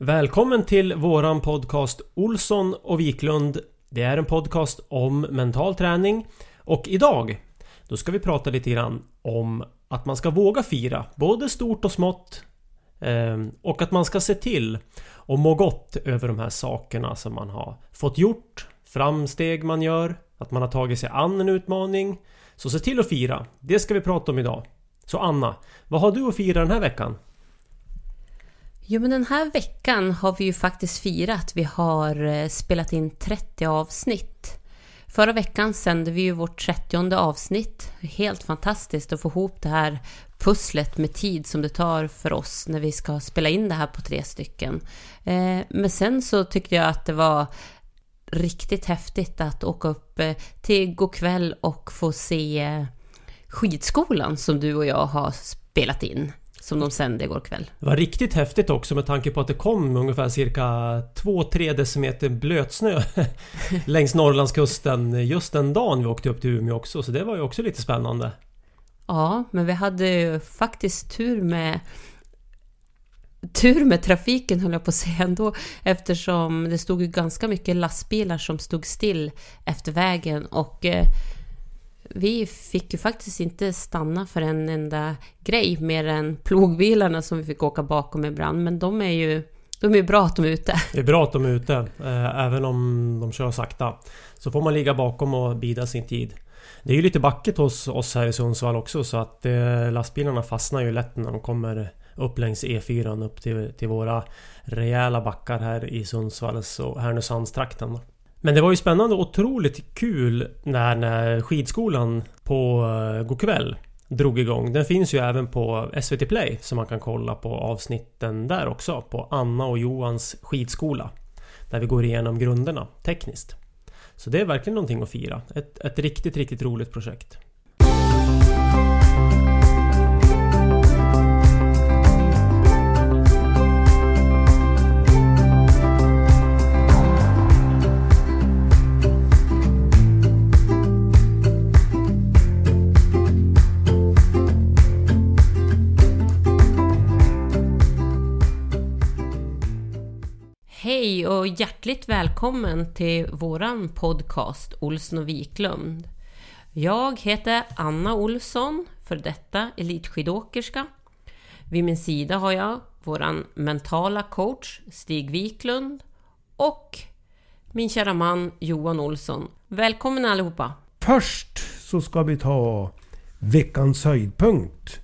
Välkommen till våran podcast Olsson och Wiklund. Det är en podcast om mental träning och idag då ska vi prata lite grann om att man ska våga fira både stort och smått ehm, och att man ska se till och må gott över de här sakerna som man har fått gjort, framsteg man gör, att man har tagit sig an en utmaning. Så se till att fira. Det ska vi prata om idag. Så Anna, vad har du att fira den här veckan? Jo men den här veckan har vi ju faktiskt firat. Vi har eh, spelat in 30 avsnitt. Förra veckan sände vi ju vårt 30 avsnitt. Helt fantastiskt att få ihop det här pusslet med tid som det tar för oss när vi ska spela in det här på tre stycken. Eh, men sen så tyckte jag att det var riktigt häftigt att åka upp eh, till Go'kväll och få se skidskolan som du och jag har spelat in som de sände igår kväll. Det var riktigt häftigt också med tanke på att det kom ungefär cirka 2-3 decimeter blötsnö längs Norrlandskusten just den dagen vi åkte upp till Umeå också. Så det var ju också lite spännande. Ja, men vi hade ju faktiskt tur med tur med trafiken höll jag på att säga ändå eftersom det stod ju ganska mycket lastbilar som stod still efter vägen och eh, vi fick ju faktiskt inte stanna för en enda grej mer än plogbilarna som vi fick åka bakom ibland. Men de är ju de är bra att de är ute. Det är bra att de är ute, eh, även om de kör sakta. Så får man ligga bakom och bida sin tid. Det är ju lite backigt hos oss här i Sundsvall också så att eh, lastbilarna fastnar ju lätt när de kommer upp längs E4 upp till, till våra rejäla backar här i Sundsvalls och Härnösandstrakten. Men det var ju spännande och otroligt kul när, när skidskolan på eh, uh, Go'kväll drog igång. Den finns ju även på SVT Play så man kan kolla på avsnitten där också. På Anna och Johans skidskola. Där vi går igenom grunderna tekniskt. Så det är verkligen någonting att fira. Ett, ett riktigt, riktigt roligt projekt. Hej och hjärtligt välkommen till våran podcast Olsson och Wiklund. Jag heter Anna Olsson, för detta elitskidåkerska. Vid min sida har jag våran mentala coach Stig Wiklund och min kära man Johan Olsson. Välkommen allihopa! Först så ska vi ta veckans höjdpunkt.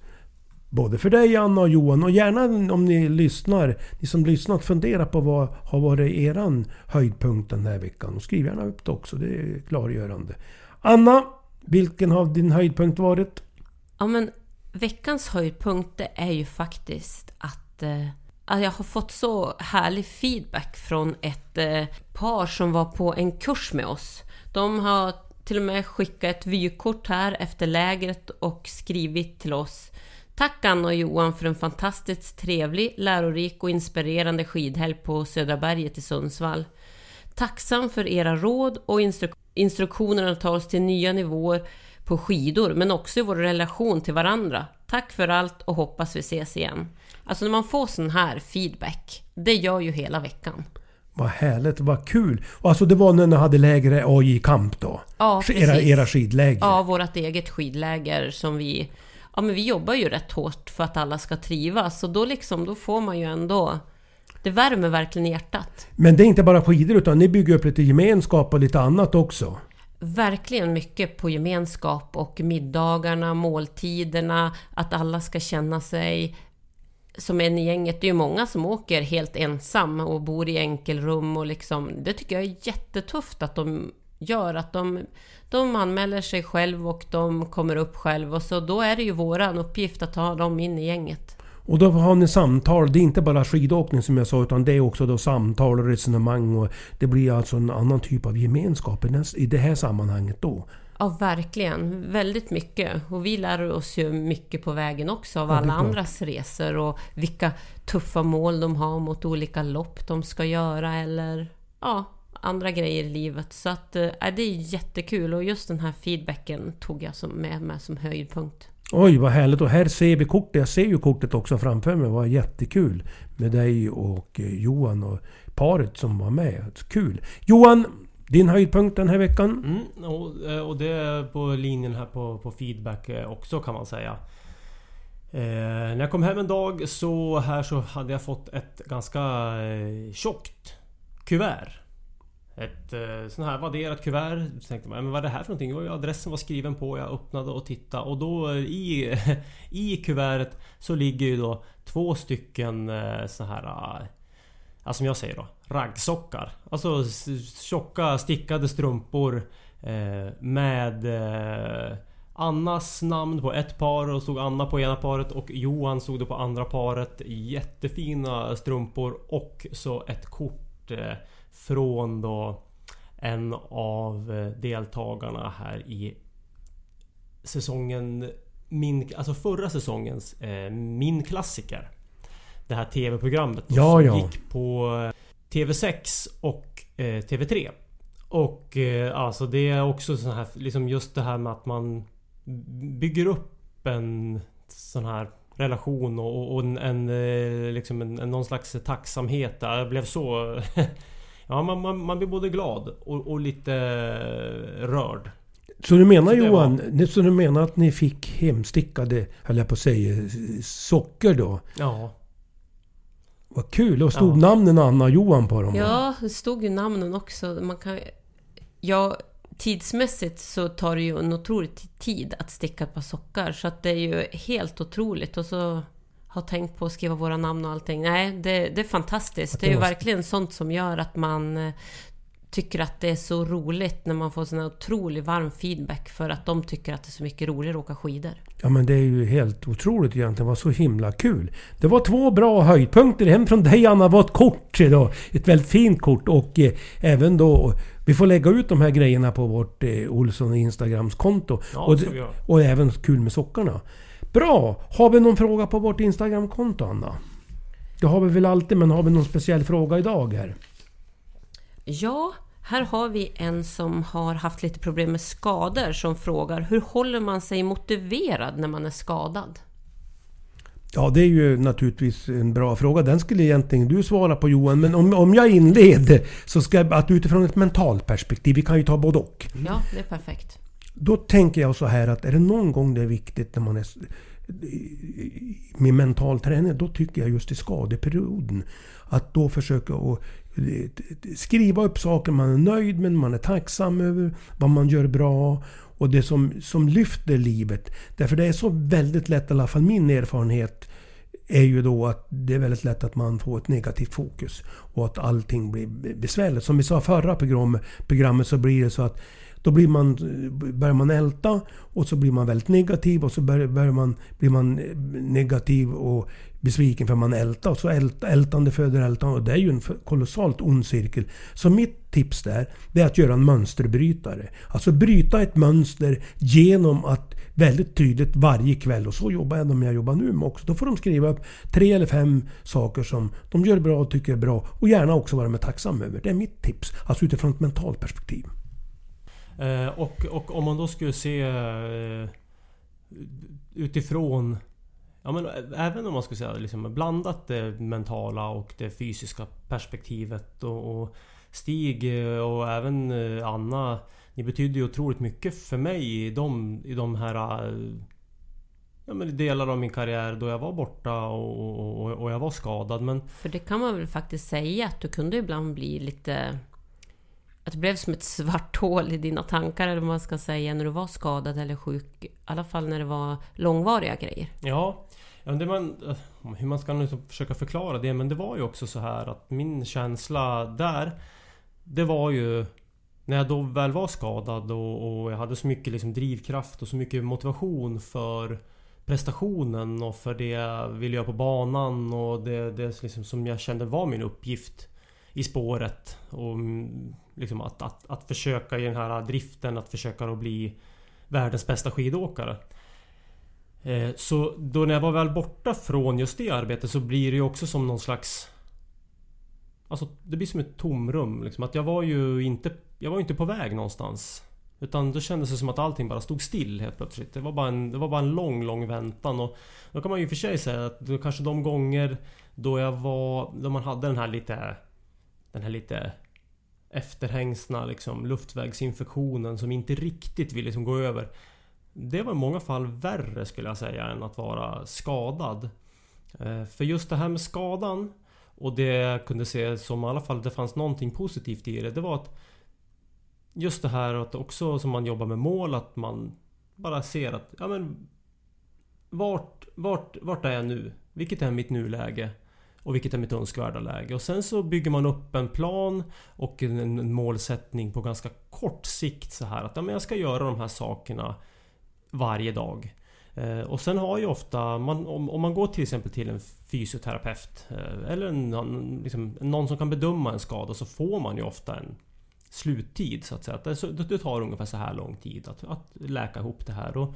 Både för dig Anna och Johan och gärna om ni lyssnar, ni som lyssnat, fundera på vad har varit eran höjdpunkt den här veckan. Och skriv gärna upp det också, det är klargörande. Anna, vilken har din höjdpunkt varit? Ja men veckans höjdpunkt det är ju faktiskt att, eh, jag har fått så härlig feedback från ett eh, par som var på en kurs med oss. De har till och med skickat ett vykort här efter lägret och skrivit till oss Tack Anna och Johan för en fantastiskt trevlig, lärorik och inspirerande skidhelg på Södra berget i Sundsvall. Tacksam för era råd och instru instruktioner att ta oss till nya nivåer på skidor, men också i vår relation till varandra. Tack för allt och hoppas vi ses igen. Alltså när man får sån här feedback, det gör ju hela veckan. Vad härligt, vad kul! Och alltså det var när ni hade lägre AJ Camp då? Ja, era, precis. era skidläger? Ja, vårt eget skidläger som vi... Ja, men vi jobbar ju rätt hårt för att alla ska trivas. Och då liksom, då får man ju ändå... Det värmer verkligen i hjärtat. Men det är inte bara skidor utan ni bygger upp lite gemenskap och lite annat också? Verkligen mycket på gemenskap och middagarna, måltiderna, att alla ska känna sig som en i gänget. Det är ju många som åker helt ensam och bor i enkelrum och liksom, det tycker jag är jättetufft att de gör. Att de, de anmäler sig själv och de kommer upp själv och så då är det ju våran uppgift att ta dem in i gänget. Och då har ni samtal. Det är inte bara skidåkning som jag sa utan det är också då samtal och resonemang. Och det blir alltså en annan typ av gemenskap i det- här sammanhanget då. Ja, verkligen. Väldigt mycket. Och vi lär oss ju mycket på vägen också av Ja, alla andras resor och vilka tuffa mål de har mot olika lopp de ska göra eller ja, andra grejer i livet. Så att eh, det är jättekul och just den här feedbacken tog jag som med mig som höjdpunkt. Oj vad härligt! Och här ser vi kortet. Jag ser ju kortet också framför mig. Vad jättekul! Med dig och eh, Johan och paret som var med. Kul! Johan! Din höjdpunkt den här veckan? Mm, och, eh, och det är på linjen här på, på feedback också kan man säga. Eh, när jag kom hem en dag så här så hade jag fått ett ganska eh, tjockt kuvert. Ett eh, sånt här vadderat kuvert. Så tänkte man, men vad är det här för någonting? Jo, adressen var skriven på. Jag öppnade och tittade och då eh, i, i kuvertet så ligger ju då två stycken eh, så här eh, Ja, som jag säger då. Raggsockar. Alltså tjocka stickade strumpor eh, med eh, Annas namn på ett par och stod Anna på ena paret och Johan stod det på andra paret. Jättefina strumpor och så ett kort eh, från då en av eh, deltagarna här i säsongen min, alltså förra säsongens eh, Min klassiker. Det här TV-programmet då, Ja, som ja. gick på eh, TV6 och eh, TV3. Och eh, alltså det är också så här, liksom just det här med att man bygger upp en sån här relation och, och- och en, en, eh, liksom en, en, någon slags tacksamhet. där. Jag blev så... ja, man, man, man blir både glad och, och lite rörd. Så du menar Så Johan, ni- så du menar att ni fick hemstickade, höll jag på att säga, socker då? Ja. Vad kul! Och stod Ja. namnen Anna och Johan på dem? Ja, det stod ju namnen också. Man kan, ja, tidsmässigt så tar det ju en otrolig tid att sticka ett par sockar. Så att det är ju helt otroligt. Och så har tänkt på att skriva våra namn och allting. Nej, det, det är fantastiskt. Det är ju måste- verkligen sånt som gör att man eh, tycker att det är så roligt när man får sån här otroligt varm feedback för att de tycker att det är så mycket roligare att åka skidor. Ja men det är ju helt otroligt egentligen. Det var så himla kul. Det var två bra höjdpunkter. En från dig Anna var ett kort då. Ett väldigt fint kort och eh, även då... Vi får lägga ut de här grejerna på vårt eh, Olsson Instagrams konto. Ja, och, det och även kul med sockarna. Bra! Har vi någon fråga på vårt Instagramkonto Anna? Det har vi väl alltid men har vi någon speciell fråga idag här? Ja, här har vi en som har haft lite problem med skador som frågar hur håller man sig motiverad när man är skadad? Ja, det är ju naturligtvis en bra fråga. Den skulle egentligen du svara på Johan. Men om, om jag inleder så ska jag att utifrån ett mentalt perspektiv, vi kan ju ta både och. Ja, det är perfekt. Då tänker jag så här att är det någon gång det är viktigt när man är med mental träning, då tycker jag just i skadeperioden. Att då försöka att eh, skriva upp saker man är nöjd med, man är tacksam över, vad man gör bra. och det som, som lyfter livet. Därför det är så väldigt lätt, i alla fall min erfarenhet, är ju då att det är väldigt lätt att man får ett negativt fokus. Och att allting blir besvärligt. Som vi sa förra program, programmet så blir det så att då blir man, börjar man älta och så blir man väldigt negativ och så börjar man, blir man eh, negativ och besviken för man ältar. Och så ält, ältande föder ältande. Och det är ju en kolossalt ond cirkel. Så mitt tips där, det är att göra en mönsterbrytare. Alltså bryta ett mönster genom att väldigt tydligt varje kväll. Och så jobbar jag när jag jobbar nu med också. Då får de skriva upp tre eller fem saker som de gör bra och tycker är bra. Och gärna också vara med tacksam över. Det är mitt tips. Alltså utifrån ett mentalt perspektiv. Eh, och, och om man då skulle se eh, utifrån Ja men även om man skulle säga liksom blandat det mentala och det fysiska perspektivet och, och Stig eh, och även eh, Anna Ni betyder ju otroligt mycket för mig i de, i de här eh, ja, men delar av min karriär då jag var borta och, och, och, jag var skadad. Men... För det kan man väl faktiskt säga att du kunde ibland bli lite att det blev som ett svart hål i dina tankar eller vad man ska säga när du var skadad eller sjuk. I alla fall när det var långvariga grejer. Ja, det man, eh, hur man ska nu försöka förklara det men det var ju också så här att min känsla där Det var ju när jag då väl var skadad och, och jag hade så mycket liksom drivkraft och så mycket motivation för prestationen och för det jag ville göra på banan och det, det liksom som jag kände var min uppgift i spåret. Och mm, liksom att, att, att försöka i den här driften att försöka att bli världens bästa skidåkare. Eh, så då när jag var väl borta från just det arbetet så blir det ju också som någon slags... Alltså det blir som ett tomrum liksom. Att jag var ju inte... Jag var inte på väg någonstans. Utan då kändes det som att allting bara stod still helt plötsligt. Det var bara en, det var bara en lång, lång väntan. Och då kan man ju för sig säga att kanske de gånger då jag var... Då man hade den här lite... Den här lite efterhängsna liksom, luftvägsinfektionen som inte riktigt vill liksom gå över. Det var i många fall värre skulle jag säga än att vara skadad. Eh, för just det här med skadan och det jag kunde se som i alla fall det fanns någonting positivt i det. Det var att Just det här att också som man jobbar med mål att man bara ser att ja men Vart, vart, vart är jag nu? Vilket är mitt nuläge? Och vilket är mitt önskvärda läge. Och sen så bygger man upp en plan och en, målsättning på ganska kort sikt så här att ja, men jag ska göra de här sakerna varje dag. Eh, och sen har ju ofta, man, om, om, man går till exempel till en fysioterapeut eh, eller en, liksom, någon som kan bedöma en skada så får man ju ofta en sluttid så att säga. Det, det tar ungefär så här lång tid att, att läka ihop det här. Och,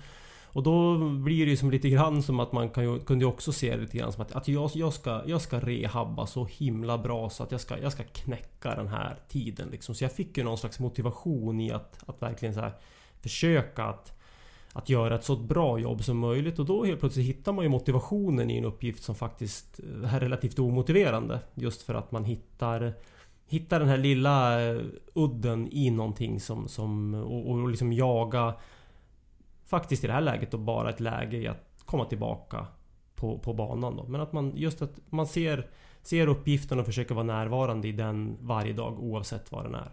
och då blir det ju som lite grann som att man kan ju, kunde ju också se det lite grann som att, att jag, jag, ska, jag ska rehabba så himla bra så att jag ska, jag ska knäcka den här tiden liksom. Så jag fick ju någon slags motivation i att, att verkligen så här försöka att att göra ett så bra jobb som möjligt och då helt plötsligt hittar man ju motivationen i en uppgift som faktiskt eh, är relativt omotiverande. Just för att man hittar Hitta den här lilla eh, udden i någonting som, som och, och liksom jaga faktiskt i det här läget då bara ett läge i att komma tillbaka på, på banan då. Men att man just att man ser, ser uppgiften och försöker vara närvarande i den varje dag oavsett vad den är.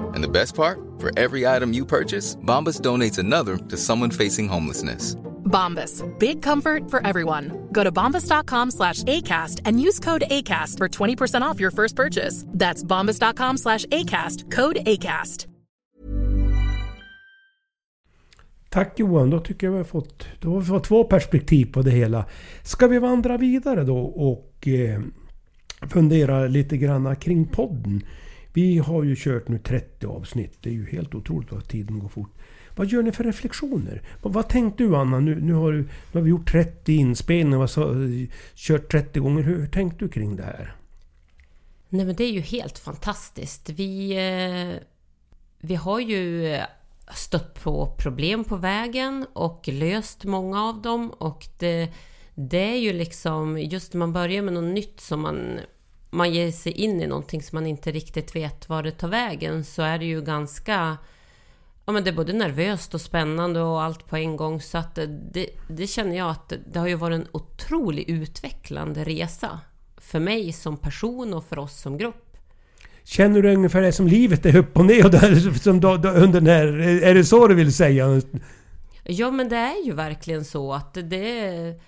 And the best part? For every item you purchase, Bombas donates another to someone facing homelessness. Bombas. Big comfort for everyone. Go to bombas.com slash ACAST and use code ACAST for 20% off your first purchase. That's bombas.com slash ACAST. Code ACAST. Tack Johan, då tycker jag vi har fått, då har vi fått två perspektiv på det hela. Ska vi vandra vidare då och eh, fundera lite grann kring podden? Vi har ju kört nu 30 avsnitt. Det är ju helt otroligt vad tiden går fort. Vad gör ni för reflektioner? Vad, vad tänkte du Anna? Nu, nu, har du, nu har vi gjort 30 inspelningar, och kört 30 gånger. Hur, hur tänkte du kring det här? Nej men det är ju helt fantastiskt. Vi, eh, vi har ju stött på problem på vägen och löst många av dem. Och det, det är ju liksom, just när man börjar med något nytt som man, man ger sig in i någonting som man inte riktigt vet var det tar vägen så är det ju ganska Ja men det är både nervöst och spännande och allt på en gång så att det, det känner jag att det har ju varit en otroligt utvecklande resa. För mig som person och för oss som grupp. Känner du ungefär det som livet är upp och ner där, som då, då, under den här... Är det så du vill säga? Ja men det är ju verkligen så att det...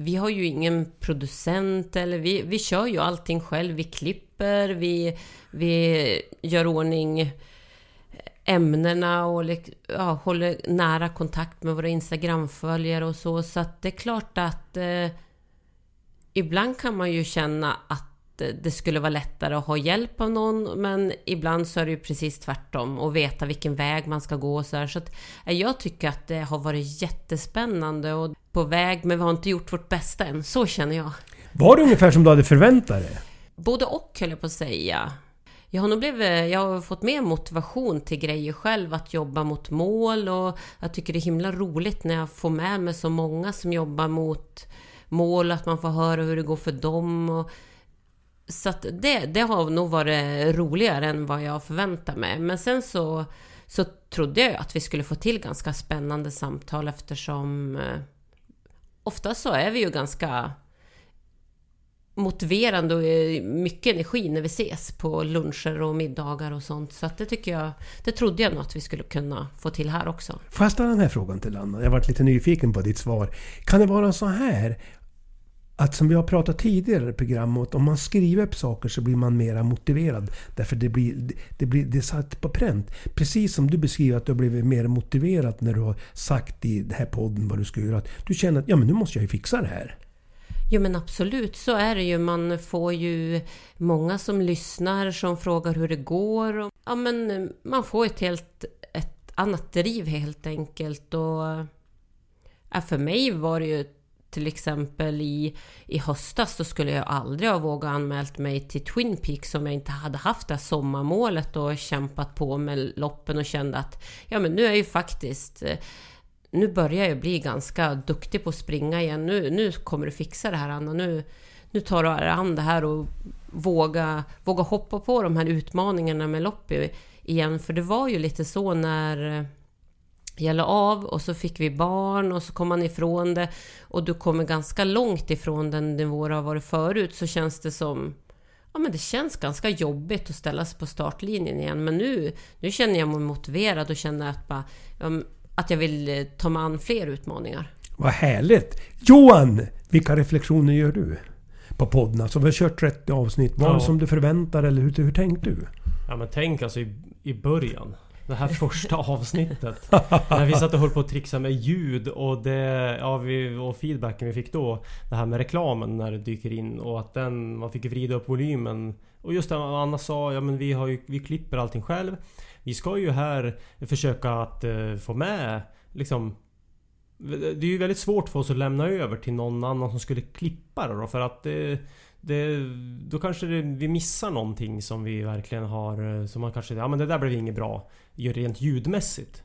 Vi har ju ingen producent eller vi, vi kör ju allting själv. Vi klipper, vi, vi gör ordning ämnena och ja, håller nära kontakt med våra Instagramföljare och så. Så att det är klart att eh, ibland kan man ju känna att det skulle vara lättare att ha hjälp av någon men ibland så är det ju precis tvärtom och veta vilken väg man ska gå och så här. Så att eh, jag tycker att det har varit jättespännande och på väg men vi har inte gjort vårt bästa än. Så känner jag. Var det ungefär som du hade förväntat dig? Både och höll jag på att säga. Jag har nog blivit, jag har fått mer motivation till grejer själv, att jobba mot mål och jag tycker det är himla roligt när jag får med mig så många som jobbar mot mål, att man får höra hur det går för dem. Och, så att det, det har nog varit roligare än vad jag förväntade mig. Men sen så, så trodde jag att vi skulle få till ganska spännande samtal eftersom eh, ofta så är vi ju ganska motiverande och mycket energi när vi ses på luncher och middagar och sånt. Så att det tycker jag, det trodde jag nog att vi skulle kunna få till här också. Får jag ställa den här frågan till Anna? Jag varit lite nyfiken på ditt svar. Kan det vara så här att som vi har pratat tidigare i programmet, om man skriver upp saker så blir man mera motiverad. Därför det blir, det blir det är satt på pränt. Precis som du beskriver att du har blivit mer motiverad när du har sagt i den här podden vad du ska göra. Du känner att ja, men nu måste jag ju fixa det här. Jo men absolut, så är det ju. Man får ju många som lyssnar som frågar hur det går. Ja men man får ett helt ett annat driv helt enkelt. Och ja, för mig var det ju till exempel i, i höstas så skulle jag aldrig ha vågat anmält mig till Twin Peaks om jag inte hade haft det här sommarmålet och kämpat på med loppen och kände att ja men nu är ju faktiskt nu börjar jag bli ganska duktig på att springa igen. Nu, nu kommer du fixa det här Anna. Nu, nu tar du an det här och våga, våga hoppa på de här utmaningarna med lopp igen. För det var ju lite så när jag la av och så fick vi barn och så kom man ifrån det och du kommer ganska långt ifrån den nivå du har varit förut så känns det som Ja men det känns ganska jobbigt att ställa sig på startlinjen igen men nu, nu känner jag mig motiverad och känner att bara, att jag vill eh, ta mig an fler utmaningar. Vad härligt! Johan! Vilka reflektioner gör du? På podden? Alltså vi har kört 30 avsnitt. Var det Ja. som du förväntar eller hur, hur tänkte du? Ja men tänk alltså i, i början. Det här första avsnittet. när vi satt och höll på att trixa med ljud och det... Ja, vi, och feedbacken vi fick då. Det här med reklamen när det dyker in och att den... Man fick vrida upp volymen. Och just det vad Anna sa, ja men vi har ju... Vi klipper allting själv. Vi ska ju här försöka att eh, få med liksom... Det är ju väldigt svårt för oss att lämna över till någon annan som skulle klippa det då för att eh, det, då kanske det, vi missar någonting som vi verkligen har... Eh, som man kanske... Ja men det där blev inget bra. Rent ljudmässigt.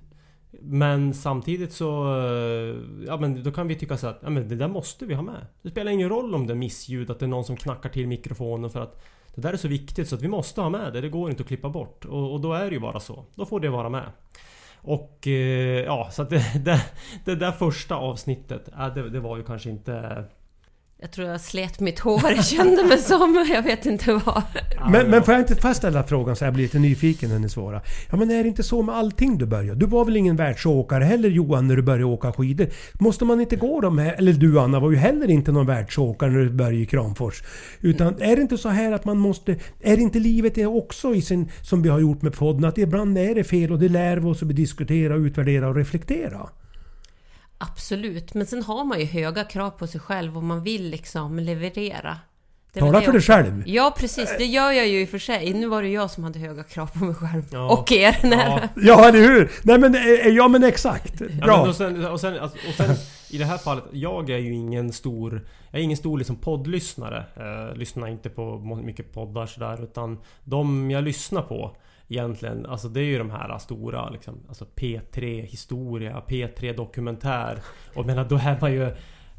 Men samtidigt så... Eh, ja men då kan vi tycka så att ja, men det där måste vi ha med. Det spelar ingen roll om det är missljud, att det är någon som knackar till mikrofonen för att... Det där är så viktigt så att vi måste ha med det. Det går inte att klippa bort. Och, och då är det ju bara så. Då får det vara med. Och eh, ja, så att det, det, det där första avsnittet, det, det var ju kanske inte... Jag tror jag slet mitt hår, jag kände mig som, jag vet inte vad. Men, men får jag inte fastställa frågan så jag blir lite nyfiken när ni svarar? Ja men är det inte så med allting du börjar? Du var väl ingen världsåkare heller Johan när du började åka skidor? Måste man inte gå de här... Eller du Anna var ju heller inte någon världsåkare när du började i Kramfors. Utan är det inte så här att man måste... Är inte livet det också i sin... Som vi har gjort med podden, att ibland är det fel och det lär vi oss att diskutera, utvärdera och reflektera? Absolut, men sen har man ju höga krav på sig själv och man vill liksom leverera. Det Tala för dig själv. Ja precis, det gör jag ju i och för sig. Nu var det jag som hade höga krav på mig själv. Ja. Och er. Ja. Ja, eller hur? Nej men, eh, ja men exakt. Ja, Bra. men och, sen, och, sen, och sen i det här fallet, jag är ju ingen stor... Jag är ingen stor liksom poddlyssnare. Eh, lyssnar inte på mycket poddar sådär utan de jag lyssnar på Egentligen, alltså det är ju de här stora liksom, alltså P3 historia, P3 dokumentär. Och menar då är man ju...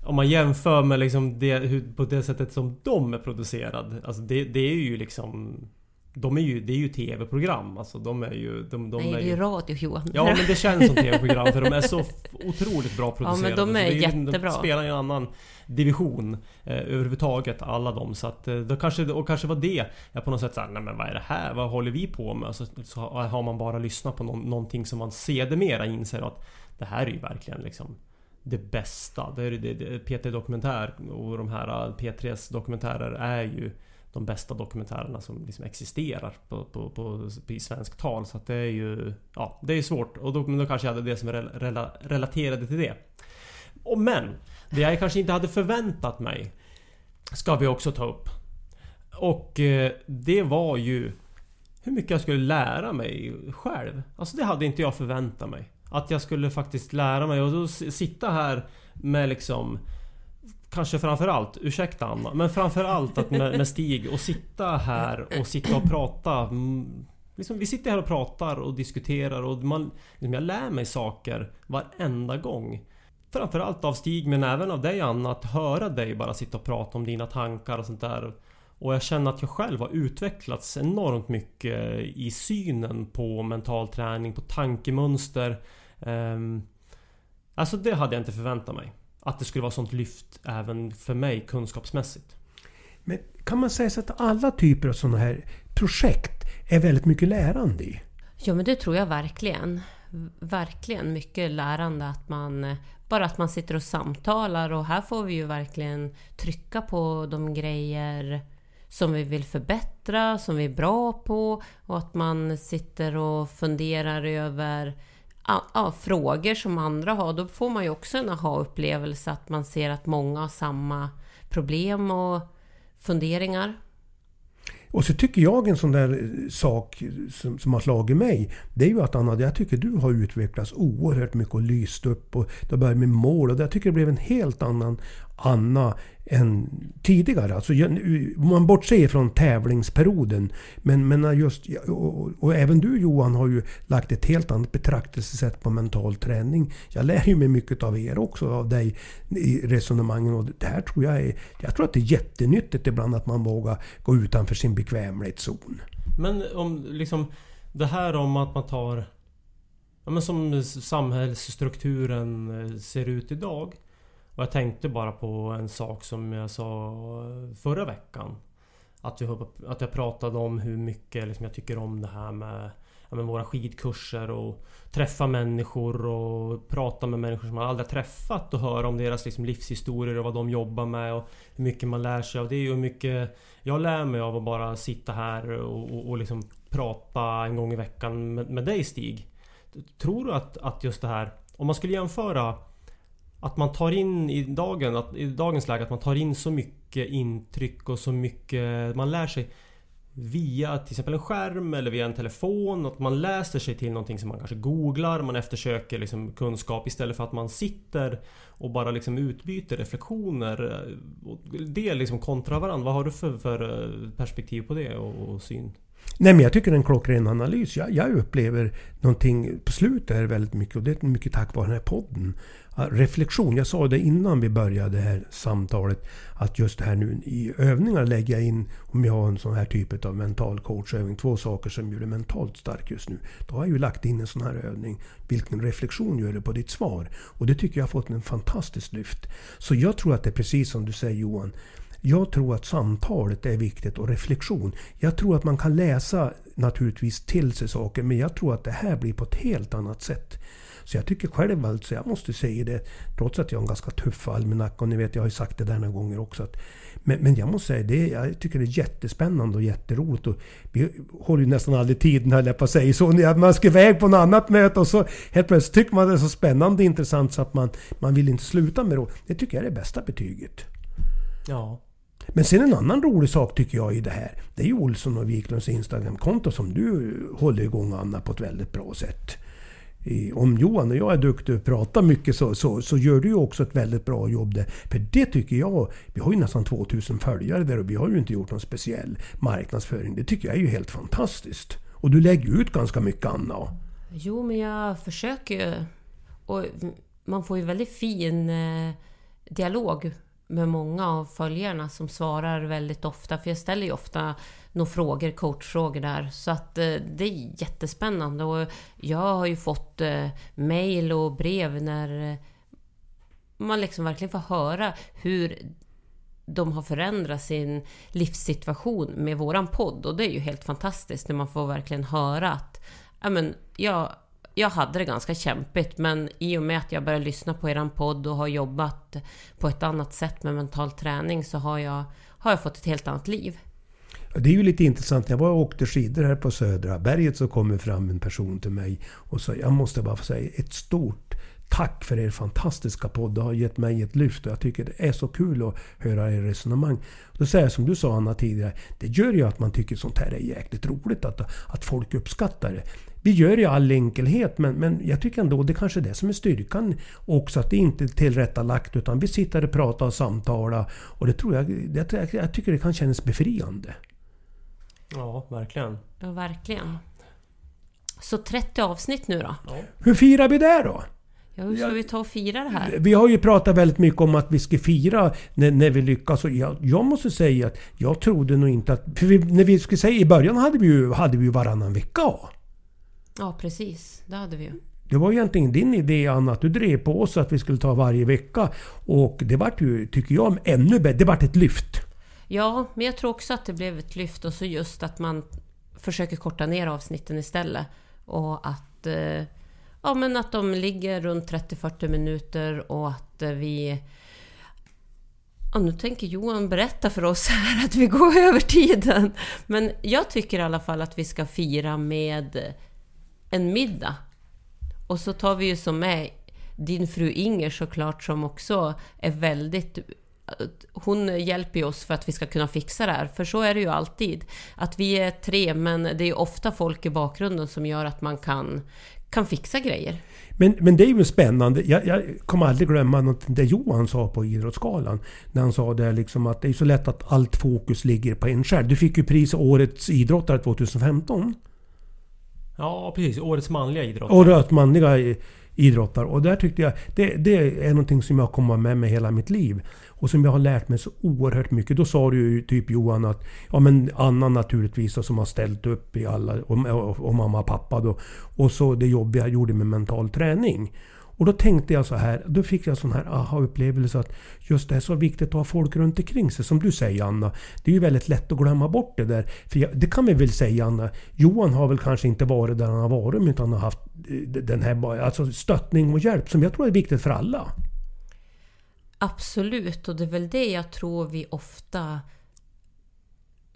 Om man jämför med liksom det, hur, på det sättet som de är producerad. Alltså det, det är ju liksom... De är ju, det är ju TV-program. Alltså de är ju... De, de Nej, är det är ju radio Johan. Ja men det känns som TV-program för de är så otroligt bra Ja, producerade. men de är det ju- jättebra. De spelar i en annan division eh, överhuvudtaget alla de. Så att eh, då kanske, och kanske var det jag på något sätt såhär, nej men vad är det här? Vad håller vi på med? Så, så har man bara lyssnat på någon, någonting som man sedermera inser att det här är ju verkligen liksom det bästa. Det är, det, det, P3 Dokumentär och de här eh, P3s dokumentärer är ju de bästa dokumentärerna som liksom existerar på, på, på, i svensk tal. Så att det är ju... Ja, det är svårt. Och då, men då kanske jag hade det som rela, relaterade till det. Och men! Det jag kanske inte hade förväntat mig ska vi också ta upp. Och eh, det var ju hur mycket jag skulle lära mig själv. Alltså det hade inte jag förväntat mig. Att jag skulle faktiskt lära mig och då sitta här med liksom Kanske framförallt, ursäkta Anna, men framförallt att med, med Stig och sitta här och sitta och prata. Mm, liksom, vi sitter här och pratar och diskuterar och man, liksom, jag lär mig saker varenda gång. Framförallt av Stig men även av dig Anna, att höra dig bara sitta och prata om dina tankar och sånt där. Och jag känner att jag själv har utvecklats enormt mycket i synen på mental träning, på tankemönster. Ehm, alltså det hade jag inte förväntat mig. Att det skulle vara sånt lyft även för mig kunskapsmässigt. Men kan man säga så att alla typer av sådana här projekt är väldigt mycket lärande i? Ja men det tror jag verkligen. Verkligen mycket lärande att man bara att man sitter och samtalar och här får vi ju verkligen trycka på de grejer som vi vill förbättra, som vi är bra på och att man sitter och funderar över ja, frågor som andra har. Då får man ju också en aha-upplevelse att man ser att många har samma problem och funderingar. Och så tycker jag en sån där sak som, som har slagit mig. Det är ju att Anna, jag tycker du har utvecklats oerhört mycket och lyst upp. Och du har börjat med mål. Och jag tycker det blev en helt annan Anna än tidigare. Alltså, om man bortser från tävlingsperioden. Men, men just, och, och, även du Johan har ju lagt ett helt annat betraktelsesätt på mental träning. Jag lär ju mig mycket av er också, av dig i resonemangen. Och det här tror jag är... Jag tror att det är jättenyttigt ibland att man vågar gå utanför sin bekvämlighetszon. Men om liksom det här om att man tar... Ja men som samhällsstrukturen eh, ser ut idag. Och jag tänkte bara på en sak som jag sa förra veckan. Att, vi, att jag pratade om hur mycket liksom, jag tycker om det här med med våra skidkurser och träffa människor och prata med människor som man aldrig träffat och höra om deras liksom, livshistorier och vad de jobbar med och hur mycket man lär sig av det och hur mycket jag lär mig av att bara sitta här och, och, och liksom prata en gång i veckan med, med dig Stig. Tror du att, att just det här, om man skulle jämföra att man tar in i, dagen, att, i dagens läge att man tar in så mycket intryck och så mycket man lär sig via till exempel en skärm eller via en telefon. Att man läser sig till någonting som man kanske googlar. Man eftersöker liksom kunskap istället för att man sitter och bara liksom utbyter reflektioner. Det liksom kontra varandra. Vad har du för, för eh, perspektiv på det och, och syn? Nej men jag tycker det är en klockren analys. Jag, jag upplever någonting på slutet här väldigt mycket och det är mycket tack vare den här podden reflektion. Jag sa det innan vi började det här samtalet. Att just det här nu i övningar lägger jag in, om jag har en sån här typ av mental coachövning, två saker som gör dig mentalt stark just nu. Då har jag ju lagt in en sån här övning. Vilken reflektion gör du på ditt svar? Och det tycker jag har fått en fantastisk lyft. Så jag tror att det är precis som du säger Johan. Jag tror att samtalet är viktigt och reflektion. Jag tror att man kan läsa naturligtvis till sig saker men jag tror att det här blir på ett helt annat sätt. Så jag tycker själv alltså, jag måste säga det, trots att jag har en ganska tuff almanacka och ni vet jag har ju sagt det där några gånger också. Att, men, men jag måste säga det, jag tycker det är jättespännande och jätteroligt. Och vi håller ju nästan aldrig tiden höll jag på att säga så. När man ska iväg på något annat möte och så helt plötsligt tycker man det är så spännande och intressant så att man, man vill inte sluta med det. Det tycker jag är det bästa betyget. Ja. Men sen en annan rolig sak tycker jag i det här. Det är ju Olsson och Wiklunds Instagramkonto som du håller igång Anna på ett väldigt bra sätt om Johan och jag är duktiga och pratar mycket så, så, så, gör du ju också ett väldigt bra jobb där. För det tycker jag, vi har ju nästan 2000 följare där och vi har ju inte gjort någon speciell marknadsföring. Det tycker jag är ju helt fantastiskt. Och du lägger ut ganska mycket Anna. Jo, men jag försöker ju. Och man får ju väldigt fin eh, dialog med många av följarna som svarar väldigt ofta. För jag ställer ju ofta några frågor, coachfrågor där. Så att eh, det är jättespännande. Och jag har ju fått eh, mail och brev när eh, man liksom verkligen får höra hur de har förändrat sin livssituation med våran podd. Och det är ju helt fantastiskt när man får verkligen höra att ja, men, jag jag hade det ganska kämpigt men i och med att jag började lyssna på eran podd och har jobbat på ett annat sätt med mental träning så har jag, har jag fått ett helt annat liv. Det är ju lite intressant. Jag var och åkte skidor här på Södra berget så kommer fram en person till mig och sa jag måste bara få säga ett stort tack för er fantastiska podd. Det har gett mig ett lyft och jag tycker det är så kul att höra er resonemang. Då säger jag som du sa Anna tidigare. Det gör ju att man tycker sånt här är jäkligt roligt. Att, att folk uppskattar det. Vi gör det i all enkelhet men, men jag tycker ändå det kanske är det som är styrkan också. Att det inte är tillrättalagt utan vi sitter och pratar och samtalar. Och det tror jag, det, jag tycker det kan kännas befriande. Ja, verkligen. Ja, verkligen. Så 30 avsnitt nu då? Ja. Hur firar vi det då? Ja, hur ska vi ta och fira det här? Vi har ju pratat väldigt mycket om att vi ska fira när, när vi lyckas. Och jag, jag, måste säga att jag trodde nog inte att... För vi, när vi skulle säga i början hade vi ju, hade vi ju varannan vecka. Ja, precis. Det hade vi ju. Det var egentligen din idé Anna, att du drev på oss att vi skulle ta varje vecka. Och det vart ju, tycker jag, ännu bättre. Det vart ett lyft. Ja, men jag tror också att det blev ett lyft och så just att man försöker korta ner avsnitten istället. Och att, eh, ja, men att de ligger runt 30-40 minuter och att eh, vi... Ja, nu tänker Johan berätta för oss här att vi går över tiden. Men jag tycker i alla fall att vi ska fira med en middag. Och så tar vi ju som med din fru Inger såklart som också är väldigt hon hjälper ju oss för att vi ska kunna fixa det här. För så är det ju alltid. Att vi är tre, men det är ofta folk i bakgrunden som gör att man kan, kan fixa grejer. Men, men det är ju spännande. Jag, jag kommer aldrig glömma något det Johan sa på Idrottsgalan. När han sa det liksom att det är så lätt att allt fokus ligger på en själv. Du fick ju pris Årets idrottare 2015. Ja, precis. Årets manliga idrottare. Årets manliga idrottare. Och där tyckte jag... Det, det är någonting som jag kommer med mig hela mitt liv. Och som jag har lärt mig så oerhört mycket. Då sa du ju typ Johan att... Ja men Anna naturligtvis som har ställt upp i alla... Och, och, och mamma och pappa då. Och så det jobb jag gjorde med mental träning. Och då tänkte jag så här, då fick jag sån här aha-upplevelse att just det är så viktigt att ha folk runt omkring sig. Som du säger Anna, det är ju väldigt lätt att glömma bort det där. För jag, det kan vi väl säga Anna, Johan har väl kanske inte varit där han har varit utan han har haft eh, den här alltså stöttning och hjälp som jag tror är viktigt för alla. Absolut, och det är väl det jag tror vi ofta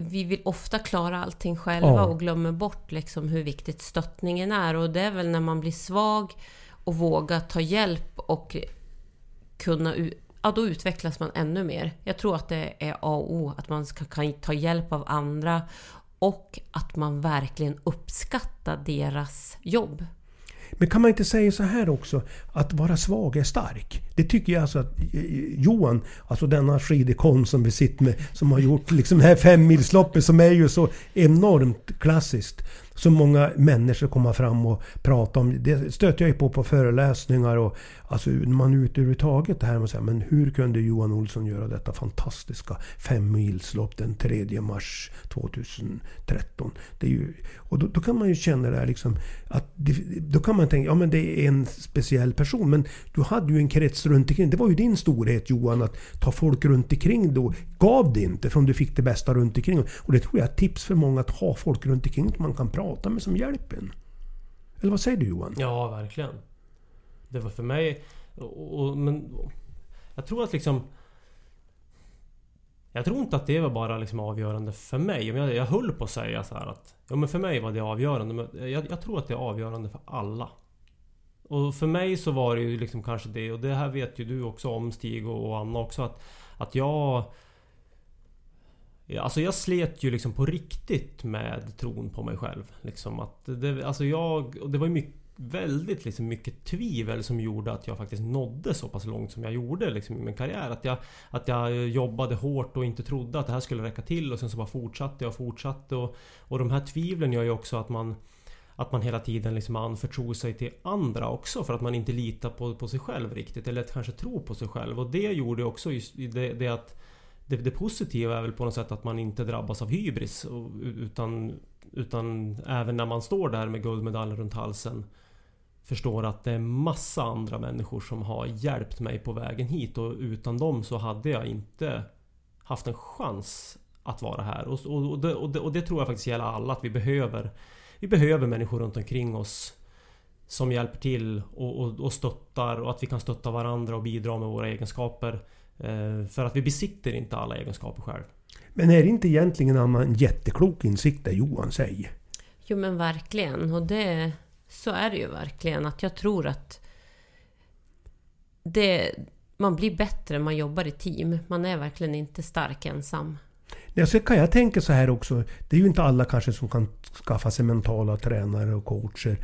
vi vill ofta klara allting själva Ja. och glömmer bort liksom hur viktigt stöttningen är. Och det är väl när man blir svag och vågar ta hjälp och kunna... Ja, då utvecklas man ännu mer. Jag tror att det är A och O, att man ska, kan ta hjälp av andra och att man verkligen uppskattar deras jobb. Men kan man inte säga så här också? Att vara svag är stark. Det tycker jag alltså att eh, eh, Johan, alltså denna skidikon som vi sitter med, som har gjort liksom det här femmilsloppet som är ju så enormt klassiskt. Så många människor kommer fram och pratar om. Det stöter jag ju på på föreläsningar och alltså när man är ute överhuvudtaget det här med att säga, men hur kunde Johan Olsson göra detta fantastiska femmilslopp den 3 mars 2013? Det är ju, och då, då kan man ju känna det här liksom att det, då kan man tänka, ja men det är en speciell person. Men du hade ju en krets runt omkring. Det var ju din storhet Johan, att ta folk runt omkring då. Gav det inte för om du fick det bästa runt omkring. Och det tror jag är ett tips för många att ha folk runt omkring som man kan prata Prata med som hjälper en. Eller vad säger du Johan? Ja, verkligen. Det var för mig... Och, och, men jag tror att liksom... Jag tror inte att det var bara liksom avgörande för mig. Jag, jag höll på att säga så här att... Ja men för mig var det avgörande. Men jag, jag tror att det är avgörande för alla. Och för mig så var det ju liksom kanske det. Och det här vet ju du också om Stig och, och Anna också. Att, att jag... Eh, alltså jag slet ju liksom på riktigt med tron på mig själv. Liksom att det, alltså jag, och det var ju mycket, väldigt liksom mycket tvivel som gjorde att jag faktiskt nådde så pass långt som jag gjorde liksom i min karriär. Att jag, att jag jobbade hårt och inte trodde att det här skulle räcka till och sen så bara fortsatte jag och fortsatte. Och, och de här tvivlen gör ju också att man att man hela tiden liksom anförtror sig till andra också för att man inte litar på, på sig själv riktigt. Eller kanske tror på sig själv. Och det gjorde också just det, det att det, det positiva är väl på något sätt att man inte drabbas av hybris. och- Utan, utan även när man står där med guldmedaljen runt halsen Förstår att det är massa andra människor som har hjälpt mig på vägen hit och utan dem så hade jag inte haft en chans att vara här. Och, och, och, det, och, det, och det tror jag faktiskt gäller alla att vi behöver Vi behöver människor runt omkring oss som hjälper till och, och, och stöttar och att vi kan stötta varandra och bidra med våra egenskaper. Eh, för att vi besitter inte alla egenskaper själv. Men är det inte egentligen en jätteklok insikt det Johan säger? Jo men verkligen. Och det, så är det ju verkligen. Att jag tror att det, man blir bättre när man jobbar i team. Man är verkligen inte stark ensam. Ja, så kan jag tänka så här också. Det är ju inte alla kanske som kan skaffa sig mentala tränare och coacher.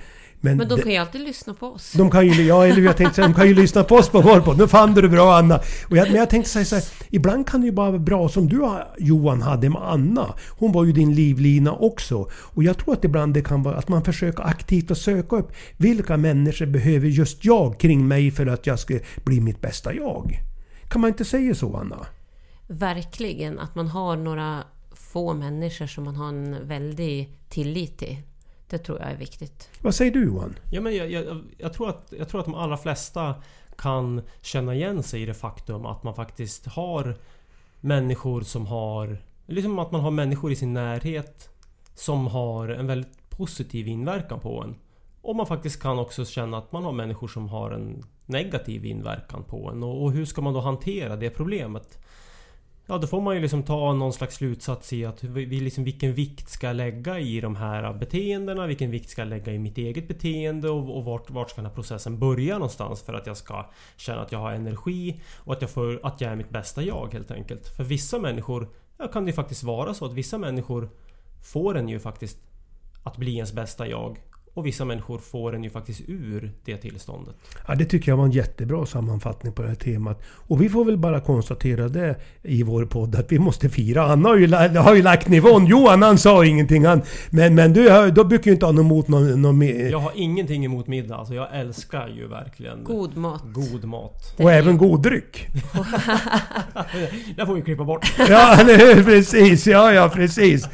Men, Men de kan ju alltid lyssna på oss. De kan ju, ja, eller jag tänkte de kan ju lyssna på oss på vår podd. Nu fann du det bra Anna. Och jag, men jag tänkte säga så här, ibland kan det ju bara vara bra som du Johan hade med Anna. Hon var ju din livlina också. Och jag tror att ibland det kan vara att man försöker aktivt att söka upp vilka människor behöver just jag kring mig för att jag ska bli mitt bästa jag. Kan man inte säga så Anna? Verkligen. Att man har några få människor som man har en väldig tillit till. Det tror jag är viktigt. Vad säger du Johan? Ja, men jag, jag, jag, tror att, jag tror att de allra flesta kan känna igen sig i det faktum att man faktiskt har människor som har... Liksom att man har människor i sin närhet som har en väldigt positiv inverkan på en. Och man faktiskt kan också känna att man har människor som har en negativ inverkan på en. Och, och hur ska man då hantera det problemet? Ja, då får man ju liksom ta någon slags slutsats i att vi, liksom, vilken vikt ska jag lägga i de här beteendena? Vilken vikt ska jag lägga i mitt eget beteende? Och, och vart, vart ska den här processen börja någonstans för att jag ska känna att jag har energi och att jag, får, att jag är mitt bästa jag helt enkelt. För vissa människor ja, kan det ju faktiskt vara så att vissa människor får en ju faktiskt att bli ens bästa jag. Och vissa människor får en ju faktiskt ur det tillståndet. Ja, det tycker jag var en jättebra sammanfattning på det här temat. Och vi får väl bara konstatera det i vår podd att vi måste fira. Anna har ju, har ju lagt nivån. Johan han sa ingenting. Han, men, men du, har- då brukar ju inte ha något emot någon, någon. Jag har ingenting emot middag. Alltså jag älskar ju verkligen God mat. god mat. Och även god dryck. det får vi klippa bort. Ja? Precis. Ja, ja, precis.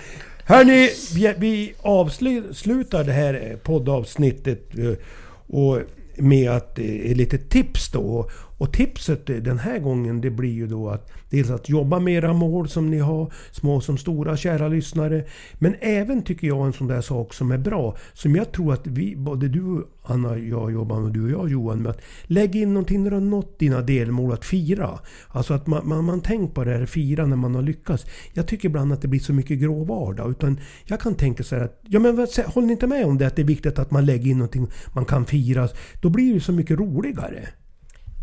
Hörni, vi, vi avslutar det här poddavsnittet. Eh, och med att eh, lite tips då. Och tipset den här gången det blir ju då att dels att jobba med era mål som ni har, små som stora, kära lyssnare. Men även tycker jag en sån där sak som är bra, som jag tror att vi, både du Anna, jag jobbar med, du och jag Johan, med att lägga in någonting när du har nått dina delmål att fira. Alltså att man, man, man tänker på det här fira när man har lyckats. Jag tycker ibland att det blir så mycket grå vardag. Utan jag kan tänka så här att, ja men håller ni inte med om det? Att det är viktigt att man lägger in någonting man kan fira. Då blir det så mycket roligare.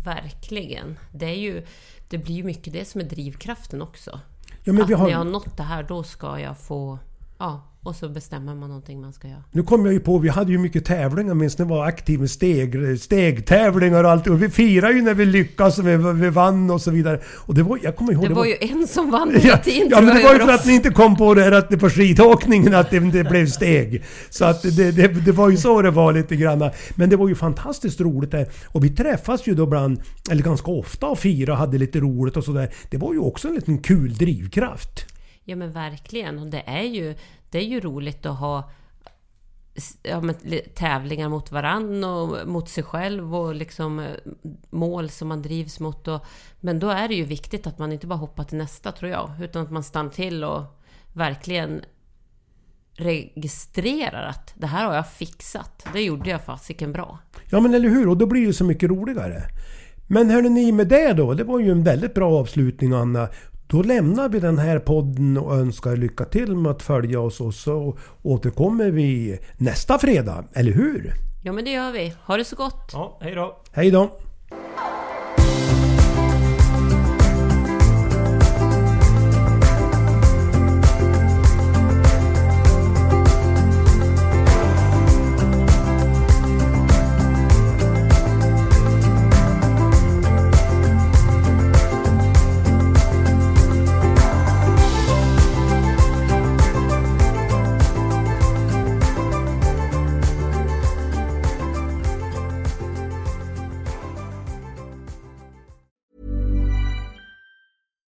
Verkligen. Det, är ju, det blir ju mycket det som är drivkraften också. Ja, men att vi har... när jag har nått det här, då ska jag få... Ja, och så bestämmer man någonting man ska göra. Nu kom jag ju på, vi hade ju mycket tävlingar minst när jag var aktiv med steg, stegtävlingar och allt. Och vi firade ju när vi lyckades och vi, vi vann och så vidare. Och det var, jag kommer ihåg... Det, det var, var ju en som vann hela tiden Ja, men det var ju för att ni inte kom på det här att det på skidåkningen att det, det blev steg. Så att det, det, det var ju så det var lite grann. Men det var ju fantastiskt roligt där. Och vi träffas ju då ibland, eller ganska ofta och firade och hade lite roligt och sådär. Det var ju också en liten kul drivkraft. Ja men verkligen. Och det är ju, det är ju roligt att ha ja, men, tävlingar mot varann och mot sig själv och liksom eh, mål som man drivs mot. Och, men då är det ju viktigt att man inte bara hoppar till nästa tror jag, utan att man stannar till och verkligen registrerar att det här har jag fixat. Det gjorde jag fasiken bra. Ja men eller hur, och då blir det så mycket roligare. Men hörni ni med det då, det var ju en väldigt bra avslutning Anna. Då lämnar vi den här podden och önskar lycka till med att följa oss och så återkommer vi nästa fredag, eller hur? Ja men det gör vi. Ha det så gott! Ja, hej då! Hej då!